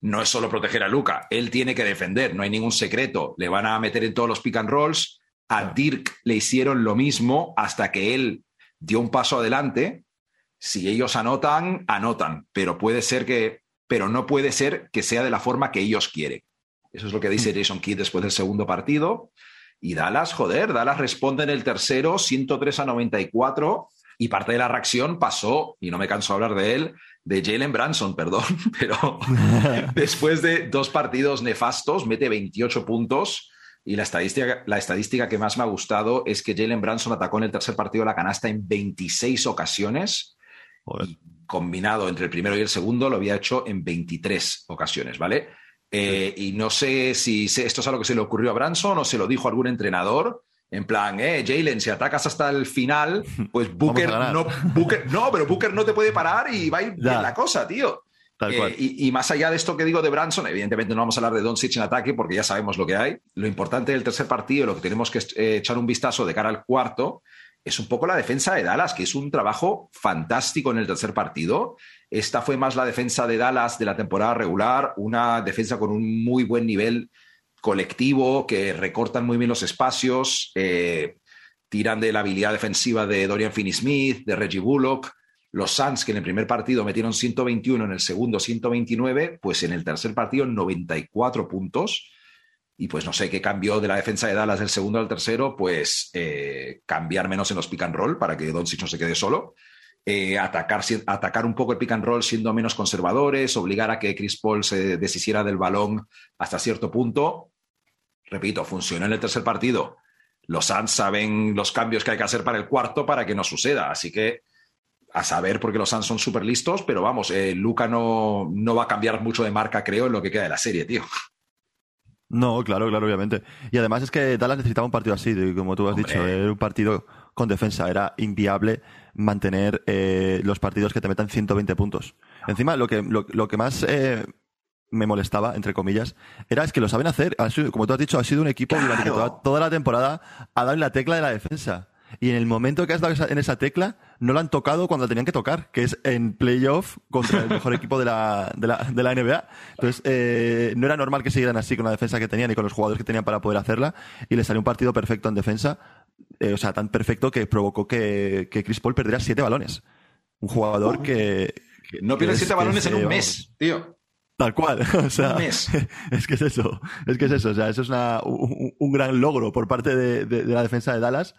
no es solo proteger a Luca, él tiene que defender, no hay ningún secreto. Le van a meter en todos los pick and rolls. A Dirk le hicieron lo mismo hasta que él dio un paso adelante. Si ellos anotan, anotan, pero puede ser que pero no puede ser que sea de la forma que ellos quieren. Eso es lo que dice Jason Kidd después del segundo partido. Y Dallas, joder, Dallas responde en el tercero, 103 a 94, y parte de la reacción pasó, y no me canso de hablar de él, de Jalen Branson, perdón, pero después de dos partidos nefastos, mete 28 puntos. Y la estadística, la estadística que más me ha gustado es que Jalen Branson atacó en el tercer partido la canasta en 26 ocasiones. Y combinado entre el primero y el segundo lo había hecho en 23 ocasiones, ¿vale? Eh, y no sé si esto es algo que se le ocurrió a Branson o se lo dijo algún entrenador. En plan, eh, Jalen, si atacas hasta el final, pues Booker no, Booker no, pero Booker no te puede parar y va a ir bien la cosa, tío. Eh, y, y, más allá de esto que digo de Branson, evidentemente no vamos a hablar de Doncic en ataque porque ya sabemos lo que hay. Lo importante del tercer partido, lo que tenemos que eh, echar un vistazo de cara al cuarto, es un poco la defensa de Dallas, que es un trabajo fantástico en el tercer partido. Esta fue más la defensa de Dallas de la temporada regular, una defensa con un muy buen nivel colectivo, que recortan muy bien los espacios. Eh, tiran de la habilidad defensiva de Dorian Finney-Smith, de Reggie Bullock. Los Suns, que en el primer partido metieron 121, en el segundo 129, pues en el tercer partido 94 puntos. Y pues no sé qué cambió de la defensa de Dallas del segundo al tercero, pues eh, cambiar menos en los pick and roll para que Doncic no se quede solo. Eh, atacar, atacar un poco el pick and roll siendo menos conservadores, obligar a que Chris Paul se deshiciera del balón hasta cierto punto. Repito, funcionó en el tercer partido. Los Suns saben los cambios que hay que hacer para el cuarto para que no suceda. Así que a saber porque los Suns son súper listos, pero vamos, eh, Luca no, no va a cambiar mucho de marca, creo, en lo que queda de la serie, tío. No, claro, claro, obviamente. Y además es que Dallas necesitaba un partido así, como tú has Hombre. dicho, era un partido con defensa. Era inviable mantener eh, los partidos que te metan 120 puntos. Encima, lo que, lo, lo que más eh, me molestaba, entre comillas, era es que lo saben hacer. Como tú has dicho, ha sido un equipo que durante Claro. toda, toda la temporada ha dado en la tecla de la defensa. Y en el momento que has dado en esa tecla, no la han tocado cuando la tenían que tocar, que es en playoff contra el mejor equipo de la, de la, de la NBA. Entonces, eh, no era normal que siguieran así con la defensa que tenían y con los jugadores que tenían para poder hacerla. Y le salió un partido perfecto en defensa. eh, o sea, tan perfecto que provocó que, que Chris Paul perdiera siete balones. Un jugador que. que- No es- siete balones es, en un mes, tío. Tal cual. O sea, es que es eso. Es que es eso. O sea, eso es una- un, un gran logro por parte de, de- de la defensa de Dallas.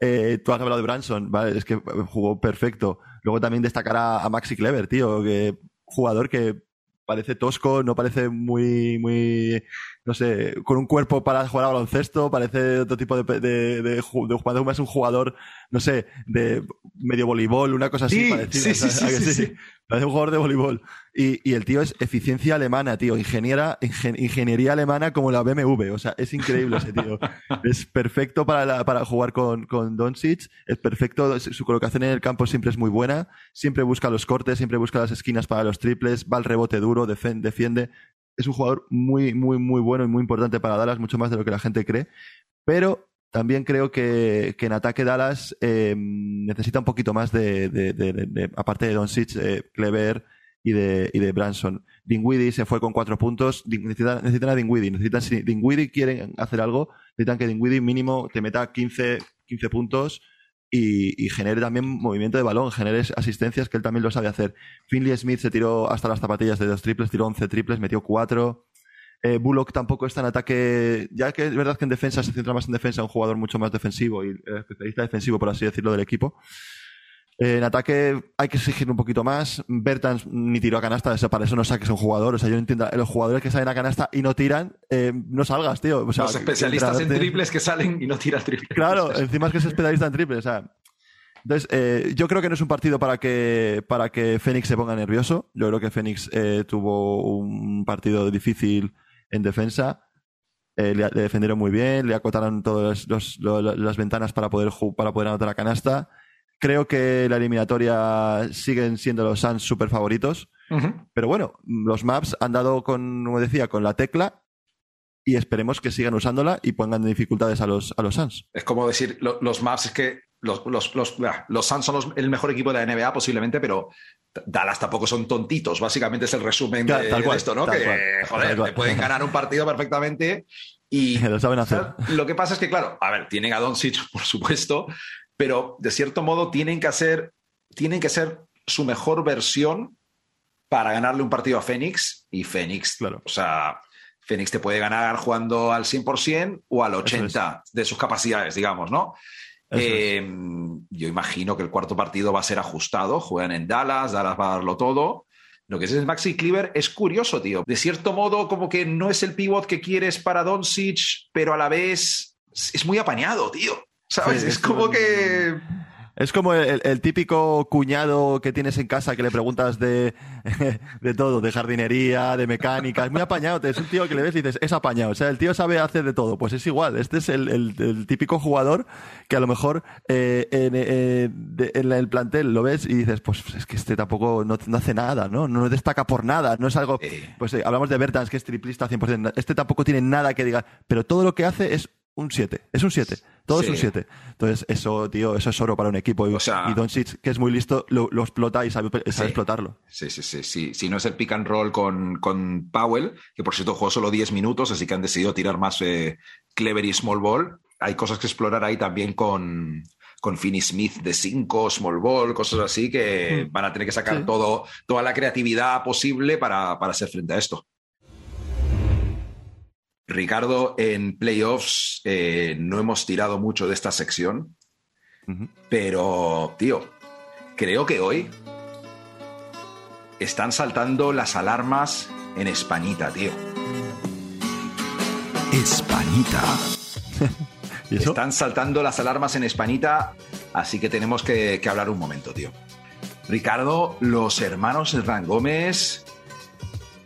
Eh, tú has hablado de Branson, ¿vale? Es que jugó perfecto. Luego también destacar a, a Maxi Clever, tío, que jugador que parece tosco, no parece muy, muy, no sé, con un cuerpo para jugar a baloncesto, parece otro tipo de, de, de, ju- de jugador, más un jugador, no sé, de medio voleibol, una cosa así Sí, parecida. sí, sí, ¿sabes? ¿A que sí, sí, sí. Parece un jugador de voleibol. Y, y el tío es eficiencia alemana, tío. Ingeniera, ingen- ingeniería alemana como la BMW. O sea, es increíble ese tío. es perfecto para, la- para jugar con, con Doncic. Es perfecto. Su colocación en el campo siempre es muy buena. Siempre busca los cortes, siempre busca las esquinas para los triples. Va al rebote duro, defiende. Es un jugador muy, muy, muy bueno y muy importante para Dallas, mucho más de lo que la gente cree. Pero también creo que, que en ataque Dallas eh, necesita un poquito más de, de- de- de- aparte de Doncic, eh, Clever y de, y de Branson. Dinwiddie se fue con cuatro puntos. Necesitan, necesitan a Dinwiddie. Necesitan, si Dinwiddie quieren hacer algo, necesitan que Dinwiddie mínimo te meta 15, 15 puntos y, y genere también movimiento de balón, genere asistencias, que él también lo sabe hacer. Finley Smith se tiró hasta las zapatillas de dos triples, tiró 11 triples, metió 4. Eh, Bullock tampoco está en ataque, ya que es verdad que en defensa se centra más en defensa, un jugador mucho más defensivo y eh, especialista defensivo, por así decirlo, del equipo. Eh, en ataque hay que exigir un poquito más. Bertans ni tiró a canasta, para eso no saques un jugador. O sea, yo entiendo. Los jugadores que salen a canasta y no tiran, eh, no salgas, tío. O sea, Los especialistas en triples que salen y no tiran triples. Claro, encima es que es especialista en triple, o sea. Entonces, eh, yo creo que no es un partido para que, para que Fénix se ponga nervioso. Yo creo que Fénix tuvo un partido difícil en defensa. Eh, le, le defendieron muy bien, le acotaron todas los- lo- lo- las ventanas para poder, para poder anotar la canasta. Creo que la eliminatoria siguen siendo los Suns super favoritos. Ujú. Pero bueno, los maps han dado con, como decía, con la tecla y esperemos que sigan usándola y pongan dificultades a los, a los Suns. Es como decir, lo- los Maps es que los, los, los, los Suns son los- el mejor equipo de la NBA posiblemente, pero Dallas tampoco son tontitos. Básicamente es el resumen Claro, de, tal de cual, esto, ¿no? tal Que, cual, joder, tal cual. te pueden ganar un partido perfectamente y Lo saben hacer. Lo que pasa es que, claro, a ver, tienen a Doncic, por supuesto, pero de cierto modo tienen que hacer, tienen que ser su mejor versión para ganarle un partido a Phoenix y Phoenix, Claro. o sea, Phoenix te puede ganar jugando al 100% o al 80% de sus capacidades, digamos, ¿no? Eh, yo imagino que el cuarto partido va a ser ajustado, juegan en Dallas, Dallas va a darlo todo. Lo que es el Maxi Cleaver es curioso, tío. De cierto modo, como que no es el pivot que quieres para Doncic, pero a la vez es muy apañado, tío. ¿Sabes? Sí, es es como un- que. Es como el, el típico cuñado que tienes en casa que le preguntas de, de todo, de jardinería, de mecánica. Es muy apañado. Es un tío que le ves y dices, es apañado. O sea, el tío sabe hacer de todo. Pues es igual. Este es el, el- el típico jugador que a lo mejor eh, en, eh, de- en el plantel lo ves y dices, pues es que este tampoco no, no hace nada, ¿no? No destaca por nada. No es algo. Pues eh, hablamos de Bertans, que es triplista 100%. Este tampoco tiene nada que diga. Pero todo lo que hace es un 7. Es un 7. Todo es un 7. Entonces, eso, tío, eso es oro para un equipo. Y, O sea- y Doncic, que es muy listo, lo, lo explota y sabe, sabe Sí. explotarlo. Sí, sí, sí, sí. Si no es el pick and roll con, con Powell, que por cierto jugó solo 10 minutos, así que han decidido tirar más eh, Clever y Small Ball. hay cosas que explorar ahí también con, con Finney Smith de 5, Small Ball, cosas así que Mm. van a tener que sacar todo, toda la creatividad posible para, para hacer frente a esto. Ricardo, en playoffs eh, no hemos tirado mucho de esta sección, pero, tío, creo que hoy están saltando las alarmas en Españita, tío. Españita. ¿Y eso? Están saltando las alarmas en Españita, así que tenemos que, que hablar un momento, tío. Ricardo, los hermanos Hernán Gómez,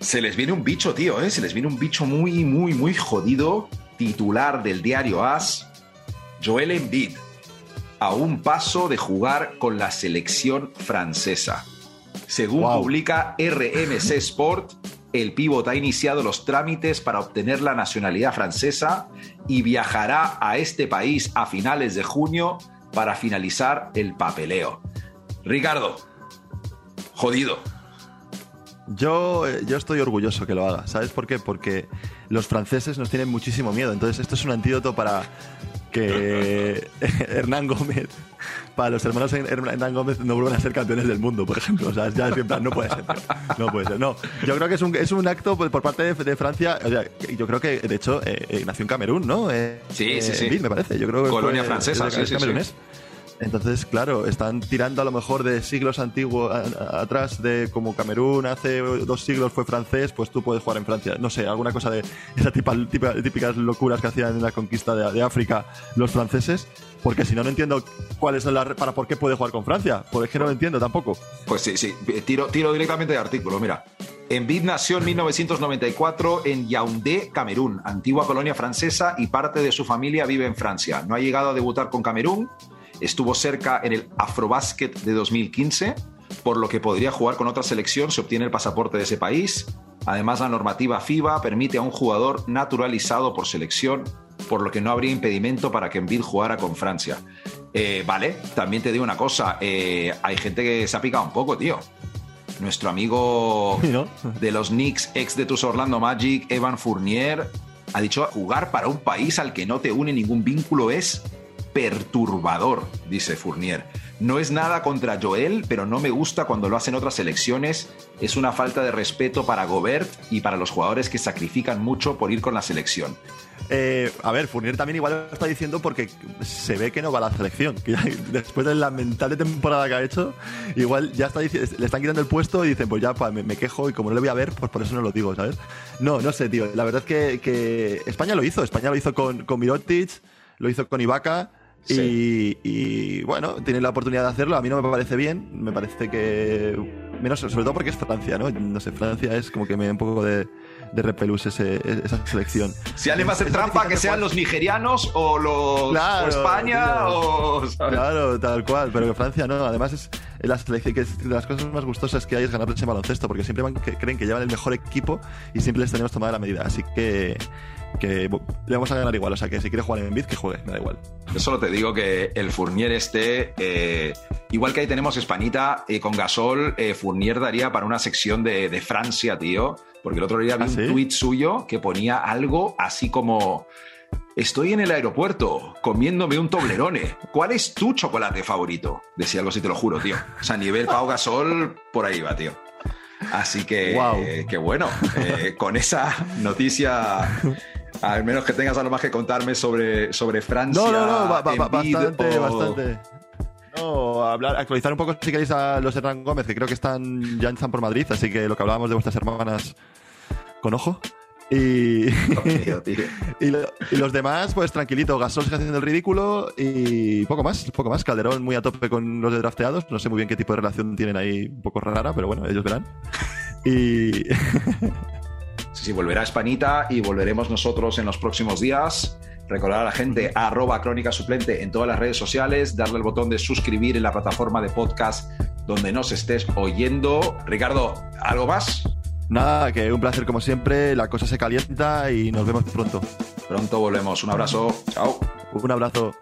se les viene un bicho, tío, ¿eh? Se les viene un bicho muy, muy, muy jodido, titular del diario AS, Joel Embiid, a un paso de jugar con la selección francesa. Según Wow. publica RMC Sport, el pívot ha iniciado los trámites para obtener la nacionalidad francesa y viajará a este país a finales de junio para finalizar el papeleo. Ricardo, jodido. Yo, eh, yo estoy orgulloso que lo haga. ¿Sabes por qué? Porque los franceses nos tienen muchísimo miedo. Entonces, esto es un antídoto para que Hernán Gómez, para los hermanos Her- Hernán Gómez, no vuelvan a ser campeones del mundo, por ejemplo. O sea, ya es en plan, no puede ser. No puede ser. No, yo creo que es un, es un acto por, por parte de, de Francia. O sea, yo creo que, de hecho, eh, eh, nació en Camerún, ¿no? Eh, Sí, sí, eh, sí. Me parece. Yo creo que Colonia fue- francesa, es sí, sí. camerunés. Entonces, claro, están tirando a lo mejor de siglos antiguos atrás de como Camerún hace dos siglos fue francés, pues tú puedes jugar en Francia. No sé, alguna cosa de esas típicas locuras que hacían en la conquista de, África los franceses, porque si no, no entiendo cuáles son las para por qué puede jugar con Francia. Porque es no lo entiendo tampoco. Pues sí, sí, tiro, tiro directamente de artículo, mira. Embiid nació en 1994 en Yaoundé, Camerún, antigua colonia francesa y parte de su familia vive en Francia. No ha llegado a debutar con Camerún, estuvo cerca en el Afrobasket de 2015, por lo que podría jugar con otra selección si obtiene el pasaporte de ese país. Además, la normativa FIBA permite a un jugador naturalizado por selección, por lo que no habría impedimento para que Embiid jugara con Francia. Eh, vale, también te digo una cosa, eh, hay gente que se ha picado un poco, tío. Nuestro amigo ¿No? de los Knicks, ex de tus Orlando Magic, Evan Fournier, ha dicho jugar para un país al que no te une ningún vínculo es perturbador, dice Fournier. No es nada contra Joel, pero no me gusta cuando lo hacen otras selecciones. Es una falta de respeto para Gobert y para los jugadores que sacrifican mucho por ir con la selección. Eh, a ver, Fournier también igual lo está diciendo porque se ve que no va a la selección. Después de la lamentable temporada que ha hecho, igual ya está le están quitando el puesto y dicen, pues ya me, quejo y como no le voy a ver, pues por eso no lo digo, ¿sabes? No, no sé, tío. La verdad es que, que España lo hizo. España lo hizo con, con Mirotic, lo hizo con Ibaka. Y, Sí. y, bueno, tiene la oportunidad de hacerlo. A mí no me parece bien. Me parece que. Menos, sobre todo porque es Francia, ¿no? No sé, Francia es como que me da un poco de, de repelús ese- esa selección. Si alguien va a hacer trampa, que sean los nigerianos o los Claro, o España tío. o ¿sabes? Claro, tal cual, pero que Francia no. Además, es la selección que es de las cosas más gustosas que hay es ganarles en baloncesto, porque siempre van, que, creen que llevan el mejor equipo y siempre les tenemos tomada la medida. Así que, que le vamos a ganar igual. O sea, que si quiere jugar en Bid, que juegue, me da igual. Yo solo te digo que el Fournier este, eh, igual que ahí tenemos Españita eh, con Gasol, eh, Fournier daría para una sección de, de Francia, tío. Porque el otro día vi ¿Ah, un tuit suyo que ponía algo así como... Estoy en el aeropuerto comiéndome un Toblerone. ¿Cuál es tu chocolate favorito? Decía algo así, te lo juro, tío. O sea, nivel Pau Gasol, por ahí va, tío. Así que, Guau. eh, que bueno, eh, con esa noticia, al menos que tengas algo más que contarme sobre, sobre Francia. No, no, no, ba- ba- bastante, o- bastante. No, hablar, actualizar un poco si queréis a los Hernán Gómez, que creo que están ya están por Madrid, así que lo que hablábamos de vuestras hermanas con ojo. Y, Tío, tío. y, lo- y los demás, pues tranquilito, Gasol sigue haciendo el ridículo y poco más, poco más. Calderón muy a tope con los de drafteados, no sé muy bien qué tipo de relación tienen ahí, un poco rara, pero bueno, ellos verán. Y Sí, sí, volverá Españita y volveremos nosotros en los próximos días. Recordar a la gente arroba crónica suplente en todas las redes sociales, darle el botón de suscribir en la plataforma de podcast donde nos estés oyendo. Ricardo, ¿algo más? nada, que un placer como siempre, la cosa se calienta y nos vemos pronto. Pronto volvemos. Un abrazo. Chao. Un abrazo.